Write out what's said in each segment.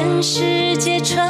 全世界传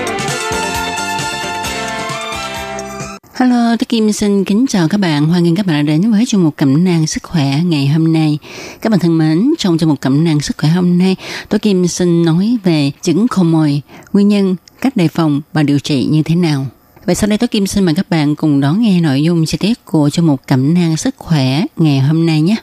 Hello, tôi Kim xin kính chào các bạn. Hoan nghênh các bạn đã đến với chương mục cẩm nang sức khỏe ngày hôm nay. Các bạn thân mến, trong chương mục cẩm nang sức khỏe hôm nay, tôi Kim xin nói về chứng khô môi, nguyên nhân, cách đề phòng và điều trị như thế nào. Vậy sau đây tôi Kim xin mời các bạn cùng đón nghe nội dung chi tiết của chương mục cẩm nang sức khỏe ngày hôm nay nhé.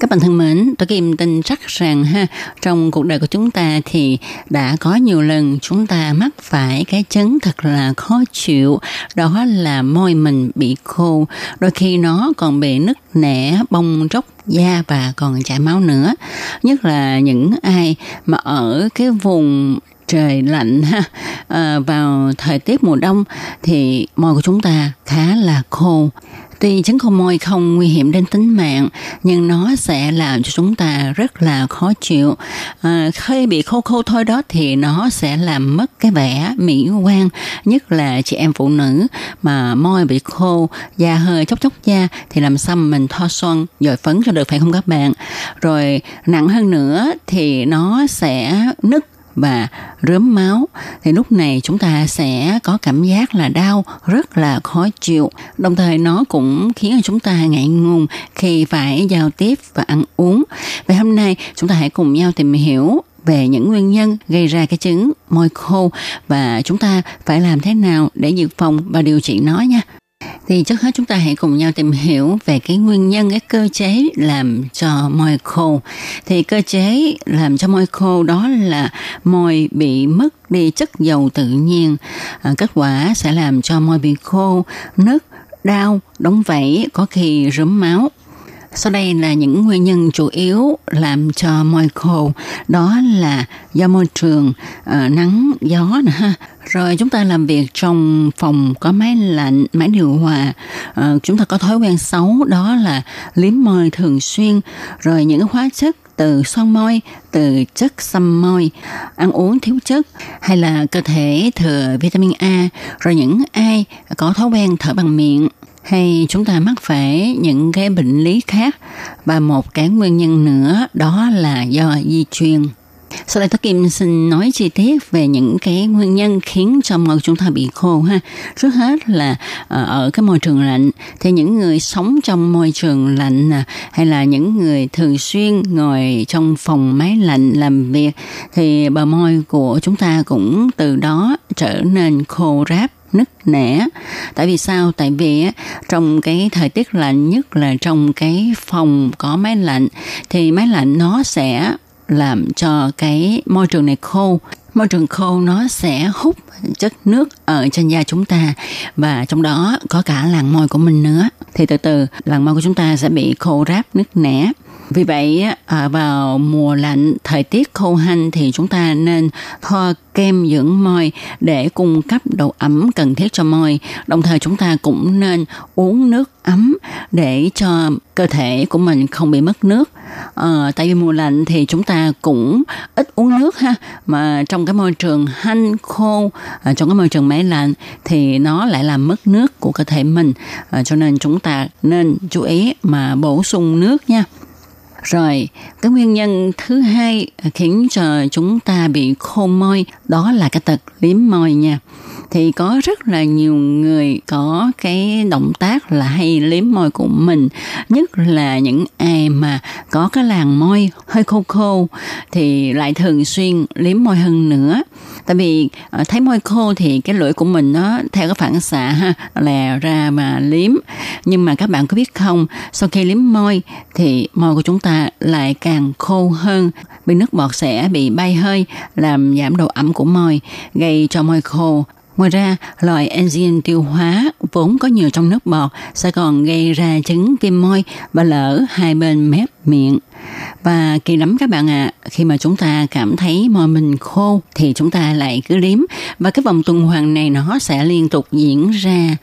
Các bạn thân mến, tôi Kim tin chắc rằng ha, trong cuộc đời của chúng ta thì đã có nhiều lần chúng ta mắc phải cái chấn thật là khó chịu, đó là môi mình bị khô, đôi khi nó còn bị nứt nẻ, bong tróc da và còn chảy máu nữa. Nhất là những ai mà ở cái vùng trời lạnh ha à, vào thời tiết mùa đông thì môi của chúng ta khá là khô Tuy trứng khô môi không nguy hiểm đến tính mạng, nhưng nó sẽ làm cho chúng ta rất là khó chịu. À, khi bị khô khô thôi đó thì nó sẽ làm mất cái vẻ mỹ quan, nhất là chị em phụ nữ mà môi bị khô, da hơi chốc chốc da thì làm sao mà mình thoa son dội phấn cho được phải không các bạn? Rồi nặng hơn nữa thì nó sẽ nứt và rớm máu, thì lúc này chúng ta sẽ có cảm giác là đau, rất là khó chịu. Đồng thời nó cũng khiến chúng ta ngại ngùng khi phải giao tiếp và ăn uống. Vậy hôm nay chúng ta hãy cùng nhau tìm hiểu về những nguyên nhân gây ra cái chứng môi khô và chúng ta phải làm thế nào để dự phòng và điều trị nó nha thì trước hết chúng ta hãy cùng nhau tìm hiểu về cái nguyên nhân cái cơ chế làm cho môi khô. Thì cơ chế làm cho môi khô đó là môi bị mất đi chất dầu tự nhiên. À, kết quả sẽ làm cho môi bị khô nứt đau đóng vảy có khi rớm máu sau đây là những nguyên nhân chủ yếu làm cho môi khô, đó là do môi trường uh, nắng gió nè ha. Rồi chúng ta làm việc trong phòng có máy lạnh, máy điều hòa, uh, chúng ta có thói quen xấu đó là liếm môi thường xuyên, rồi những hóa chất từ son môi, từ chất xăm môi, ăn uống thiếu chất hay là cơ thể thừa vitamin A, rồi những ai có thói quen thở bằng miệng hay chúng ta mắc phải những cái bệnh lý khác. Và một cái nguyên nhân nữa, đó là do di truyền. Sau đây tôi Kim xin nói chi tiết về những cái nguyên nhân khiến cho môi chúng ta bị khô ha. Trước hết là ờ, ở cái môi trường lạnh, thì những người sống trong môi trường lạnh hay là những người thường xuyên ngồi trong phòng máy lạnh làm việc, thì bờ môi của chúng ta cũng từ đó trở nên khô ráp nứt nẻ. Tại vì sao? Tại vì trong cái thời tiết lạnh nhất là trong cái phòng có máy lạnh, thì máy lạnh nó sẽ làm cho cái môi trường này khô. Môi trường khô nó sẽ hút chất nước ở trên da chúng ta, và trong đó có cả làn môi của mình nữa. Thì từ từ làn môi của chúng ta sẽ bị khô ráp, nứt nẻ vì vậy ở à, vào mùa lạnh thời tiết khô hanh thì chúng ta nên thoa kem dưỡng môi để cung cấp độ ẩm cần thiết cho môi. Đồng thời chúng ta cũng nên uống nước ấm để cho cơ thể của mình không bị mất nước. À, tại vì mùa lạnh thì chúng ta cũng ít uống nước ha mà trong cái môi trường hanh khô à, trong cái môi trường máy lạnh thì nó lại làm mất nước của cơ thể mình à, cho nên chúng ta nên chú ý mà bổ sung nước nha rồi, cái nguyên nhân thứ hai khiến cho chúng ta bị khô môi đó là cái tật liếm môi nha. Thì có rất là nhiều người có cái động tác là hay liếm môi của mình, nhất là những ai mà có cái làn môi hơi khô khô thì lại thường xuyên liếm môi hơn nữa. tại vì ờ, thấy môi khô thì cái lưỡi của mình nó theo cái phản xạ ha lè ra mà liếm nhưng mà các bạn có biết không sau khi liếm môi thì môi của chúng ta lại càng khô hơn vì nước bọt sẽ bị bay hơi làm giảm độ ẩm của môi gây cho môi khô Ngoài ra, loại enzyme tiêu hóa vốn có nhiều trong nước bọt sẽ còn gây ra chứng viêm môi và lở hai bên mép miệng. Và kỳ lắm các bạn ạ, à, khi mà chúng ta cảm thấy môi mình khô thì chúng ta lại cứ liếm và cái vòng tuần hoàn này nó sẽ liên tục diễn ra.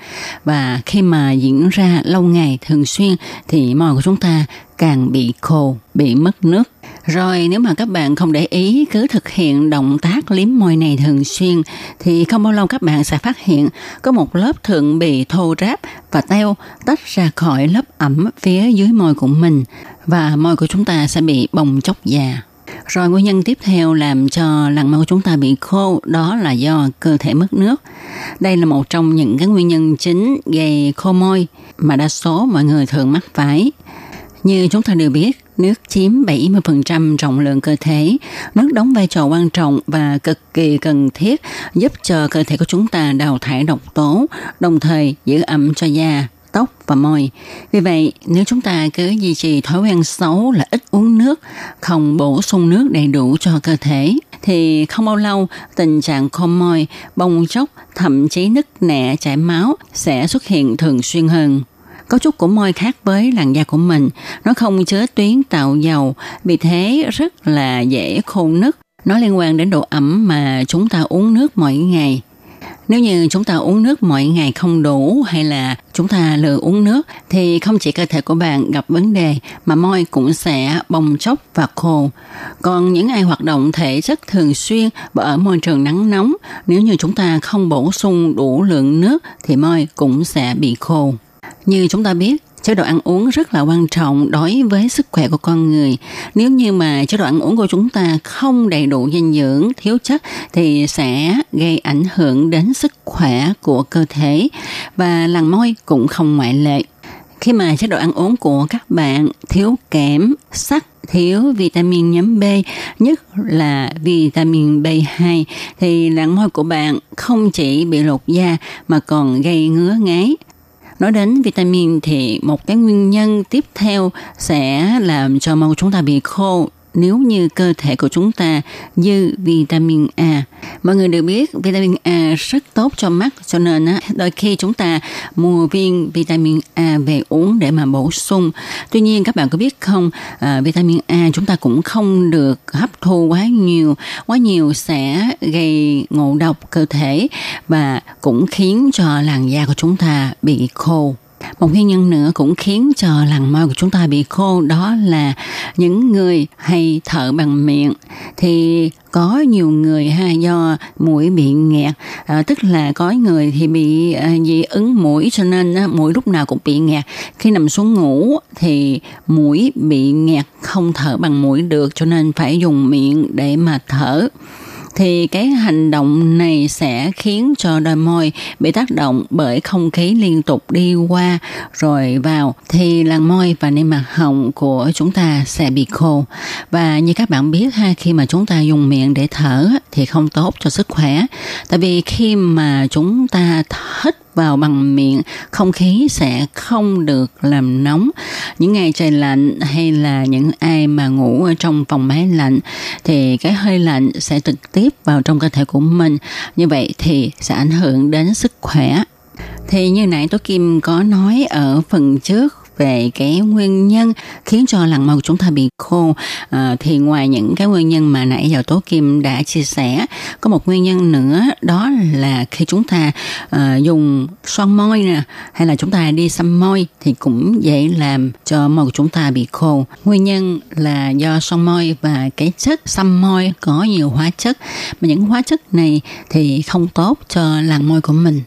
Và khi mà diễn ra lâu ngày thường xuyên thì môi của chúng ta càng bị khô, bị mất nước. Rồi nếu mà các bạn không để ý cứ thực hiện động tác liếm môi này thường xuyên thì không bao lâu các bạn sẽ phát hiện có một lớp thượng bì thô ráp và teo tách ra khỏi lớp ẩm phía dưới môi của mình và môi của chúng ta sẽ bị bong chóc già. Rồi nguyên nhân tiếp theo làm cho làn môi của chúng ta bị khô đó là do cơ thể mất nước. Đây là một trong những cái nguyên nhân chính gây khô môi mà đa số mọi người thường mắc phải. Như chúng ta đều biết, nước chiếm 70% trọng lượng cơ thể. Nước đóng vai trò quan trọng và cực kỳ cần thiết giúp cho cơ thể của chúng ta đào thải độc tố, đồng thời giữ ẩm cho da, tóc và môi. Vì vậy, nếu chúng ta cứ duy trì thói quen xấu là ít uống nước, không bổ sung nước đầy đủ cho cơ thể, thì không bao lâu tình trạng khô môi, bong chóc, thậm chí nứt nẻ chảy máu sẽ xuất hiện thường xuyên hơn. Cấu trúc của môi khác với làn da của mình, nó không chứa tuyến tạo dầu, vì thế rất là dễ khô nứt. Nó liên quan đến độ ẩm mà chúng ta uống nước mỗi ngày. Nếu như chúng ta uống nước mỗi ngày không đủ hay là chúng ta lừa uống nước thì không chỉ cơ thể của bạn gặp vấn đề mà môi cũng sẽ bong chóc và khô. Còn những ai hoạt động thể chất thường xuyên và ở môi trường nắng nóng, nếu như chúng ta không bổ sung đủ lượng nước thì môi cũng sẽ bị khô. Như chúng ta biết, chế độ ăn uống rất là quan trọng đối với sức khỏe của con người. Nếu như mà chế độ ăn uống của chúng ta không đầy đủ dinh dưỡng, thiếu chất thì sẽ gây ảnh hưởng đến sức khỏe của cơ thể và làn môi cũng không ngoại lệ. Khi mà chế độ ăn uống của các bạn thiếu kẽm, sắt, thiếu vitamin nhóm B, nhất là vitamin B2 thì làn môi của bạn không chỉ bị lột da mà còn gây ngứa ngáy Nói đến vitamin thì một cái nguyên nhân tiếp theo sẽ làm cho màu chúng ta bị khô nếu như cơ thể của chúng ta dư vitamin A. Mọi người đều biết vitamin A rất tốt cho mắt cho nên á, đôi khi chúng ta mua viên vitamin A về uống để mà bổ sung. Tuy nhiên các bạn có biết không, à, vitamin A chúng ta cũng không được hấp thu quá nhiều. Quá nhiều sẽ gây ngộ độc cơ thể và cũng khiến cho làn da của chúng ta bị khô. Một nguyên nhân nữa cũng khiến cho làn môi của chúng ta bị khô đó là những người hay thở bằng miệng. Thì có nhiều người ha do mũi bị nghẹt à, tức là có người thì bị à, dị ứng mũi cho nên á, mũi lúc nào cũng bị nghẹt. Khi nằm xuống ngủ thì mũi bị nghẹt không thở bằng mũi được cho nên phải dùng miệng để mà thở thì cái hành động này sẽ khiến cho đôi môi bị tác động bởi không khí liên tục đi qua. Rồi vào thì làn môi và niêm mạc họng của chúng ta sẽ bị khô. Và như các bạn biết ha, khi mà chúng ta dùng miệng để thở thì không tốt cho sức khỏe. Tại vì khi mà chúng ta hít vào bằng miệng, không khí sẽ không được làm nóng. Những ngày trời lạnh hay là những ai mà ngủ ở trong phòng máy lạnh thì cái hơi lạnh sẽ trực tiếp vào trong cơ thể của mình. Như vậy thì sẽ ảnh hưởng đến sức khỏe. Thì như nãy tôi Kim có nói ở phần trước về cái nguyên nhân khiến cho làn màu của chúng ta bị khô. À, thì ngoài những cái nguyên nhân mà nãy giờ tố kim đã chia sẻ có một nguyên nhân nữa đó là khi chúng ta à, dùng son môi nè hay là chúng ta đi xăm môi thì cũng dễ làm cho môi của chúng ta bị khô. Nguyên nhân là do son môi và cái chất xăm môi có nhiều hóa chất. Mà những hóa chất này thì không tốt cho làn môi của mình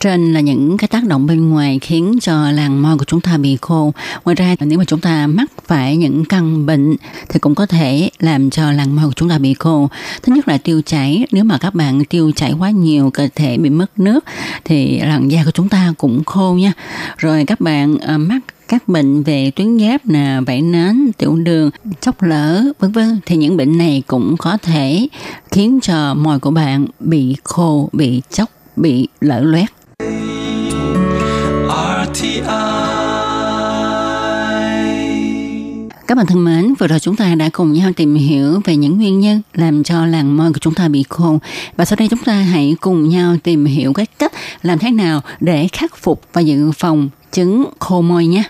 trên là những cái tác động bên ngoài khiến cho làn môi của chúng ta bị khô. Ngoài ra nếu mà chúng ta mắc phải những căn bệnh thì cũng có thể làm cho làn môi của chúng ta bị khô. Thứ nhất là tiêu chảy. Nếu mà các bạn tiêu chảy quá nhiều, cơ thể bị mất nước thì làn da của chúng ta cũng khô nha. Rồi các bạn uh, mắc các bệnh về tuyến giáp nè, vảy nến, tiểu đường, chốc lỡ, vân vân thì những bệnh này cũng có thể khiến cho môi của bạn bị khô, bị chốc bị lở loét. Các bạn thân mến, vừa rồi chúng ta đã cùng nhau tìm hiểu về những nguyên nhân làm cho làn môi của chúng ta bị khô. Và sau đây chúng ta hãy cùng nhau tìm hiểu các cách làm thế nào để khắc phục và dự phòng chứng khô môi nhé.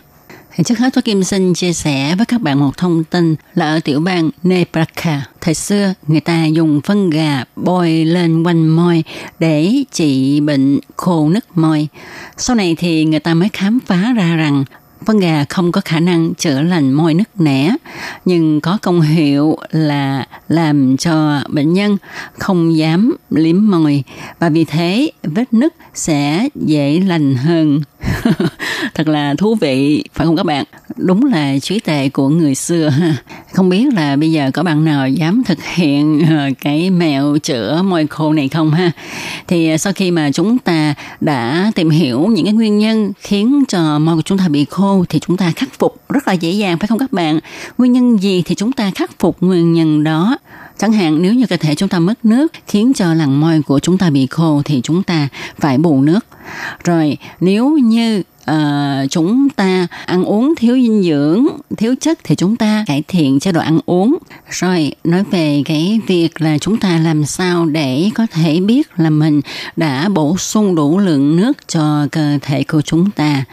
Thì trước hết tôi Kim xin chia sẻ với các bạn một thông tin là ở tiểu bang Nebraska, thời xưa người ta dùng phân gà bôi lên quanh môi để trị bệnh khô nứt môi. Sau này thì người ta mới khám phá ra rằng phân gà không có khả năng chữa lành môi nứt nẻ nhưng có công hiệu là làm cho bệnh nhân không dám liếm môi và vì thế vết nứt sẽ dễ lành hơn thật là thú vị, phải không các bạn? Đúng là trí tệ của người xưa không biết là bây giờ có bạn nào dám thực hiện ờ, cái mẹo chữa môi khô này không ha? Thì ờ, sau khi mà chúng ta đã tìm hiểu những cái nguyên nhân khiến cho môi của chúng ta bị khô thì chúng ta khắc phục rất là dễ dàng, phải không các bạn? Nguyên nhân gì thì chúng ta khắc phục nguyên nhân đó? Chẳng hạn nếu như cơ thể chúng ta mất nước khiến cho làn môi của chúng ta bị khô thì chúng ta phải bù nước. Rồi, nếu như uh, chúng ta ăn uống thiếu dinh dưỡng thiếu chất thì chúng ta cải thiện chế độ ăn uống. Rồi nói về cái việc là chúng ta làm sao để có thể biết là mình đã bổ sung đủ lượng nước cho cơ thể của chúng ta.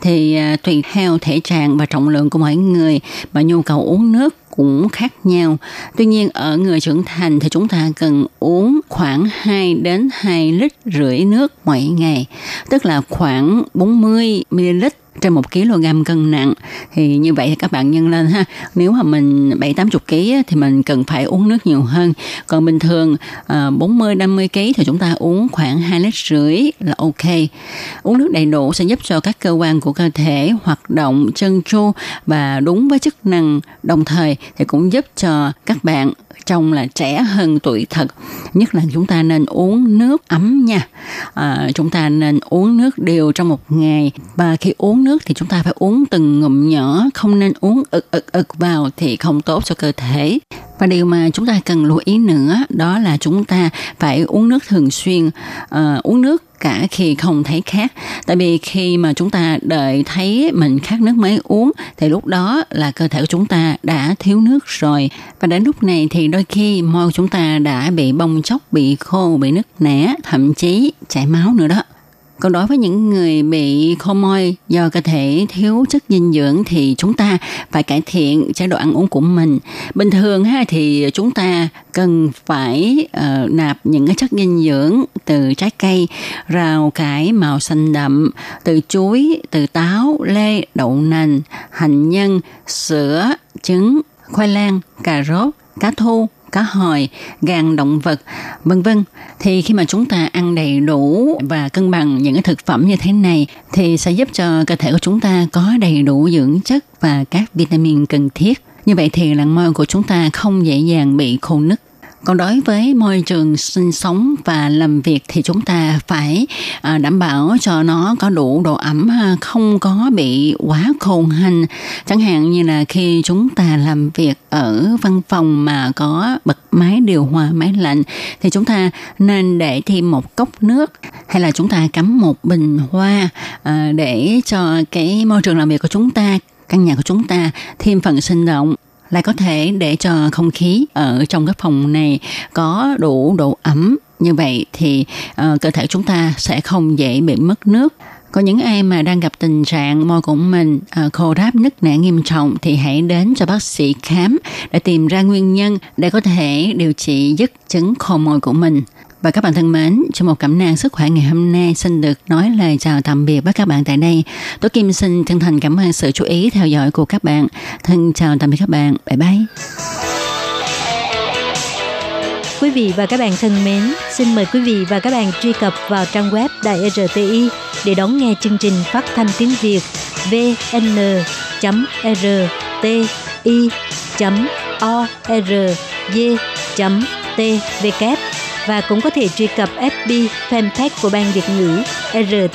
Thì uh, tùy theo thể trạng và trọng lượng của mỗi người mà nhu cầu uống nước cũng khác nhau. Tuy nhiên ở người trưởng thành thì chúng ta cần uống khoảng 2 đến 2 lít rưỡi nước mỗi ngày, tức là khoảng 40 ml trên một kg cân nặng. Thì như vậy thì các bạn nhân lên ha. Nếu mà mình bảy tám chục kg thì mình cần phải uống nước nhiều hơn. Còn bình thường à, bốn mươi năm mươi kg thì chúng ta uống khoảng hai lít rưỡi là ok. Uống nước đầy đủ sẽ giúp cho các cơ quan của cơ thể hoạt động chân tru và đúng với chức năng đồng thời thì cũng giúp cho các bạn trông là trẻ hơn tuổi thật. Nhất là chúng ta nên uống nước ấm nha. À, chúng ta nên uống nước đều trong một ngày. Và khi uống nước thì chúng ta phải uống từng ngụm nhỏ không nên uống ực ực ực vào thì không tốt cho cơ thể. Và điều mà chúng ta cần lưu ý nữa đó là chúng ta phải uống nước thường xuyên uh, uống nước cả khi không thấy khát. Tại vì khi mà chúng ta đợi thấy mình khát nước mới uống thì lúc đó là cơ thể của chúng ta đã thiếu nước rồi. Và đến lúc này thì đôi khi môi chúng ta đã bị bong chóc bị khô bị nứt nẻ thậm chí chảy máu nữa đó còn đối với những người bị khô môi do cơ thể thiếu chất dinh dưỡng thì chúng ta phải cải thiện chế độ ăn uống của mình. Bình thường ha thì chúng ta cần phải uh, nạp những cái chất dinh dưỡng từ trái cây, rau cải màu xanh đậm, từ chuối, từ táo, lê, đậu nành, hành nhân, sữa, trứng, khoai lang, cà rốt, cá thu, cá hồi, gan động vật, vân vân. Thì khi mà chúng ta ăn đầy đủ và cân bằng những cái thực phẩm như thế này thì sẽ giúp cho cơ thể của chúng ta có đầy đủ dưỡng chất và các vitamin cần thiết. Như vậy thì làn môi của chúng ta không dễ dàng bị khô nứt còn đối với môi trường sinh sống và làm việc thì chúng ta phải à, đảm bảo cho nó có đủ độ ẩm à, không có bị quá khô hành chẳng hạn như là khi chúng ta làm việc ở văn phòng mà có bật máy điều hòa máy lạnh thì chúng ta nên để thêm một cốc nước hay là chúng ta cắm một bình hoa à, để cho cái môi trường làm việc của chúng ta, căn nhà của chúng ta thêm phần sinh động lại có thể để cho không khí ở trong cái phòng này có đủ độ ẩm như vậy thì uh, cơ thể chúng ta sẽ không dễ bị mất nước có những ai mà đang gặp tình trạng môi của mình uh, khô ráp nứt nẻ nghiêm trọng thì hãy đến cho bác sĩ khám để tìm ra nguyên nhân để có thể điều trị dứt chứng khô môi của mình. Và các bạn thân mến, trong một cảm năng sức khỏe ngày hôm nay xin được nói lời chào tạm biệt với các bạn tại đây. Tôi Kim xin chân thành cảm ơn sự chú ý theo dõi của các bạn. Thân chào tạm biệt các bạn. Bye bye. Quý vị và các bạn thân mến, xin mời quý vị và các bạn truy cập vào trang web Đài e RTI để đón nghe chương trình phát thanh tiếng Việt vn.rti.org.tvk và cũng có thể truy cập FB fanpage của Ban Việt ngữ RT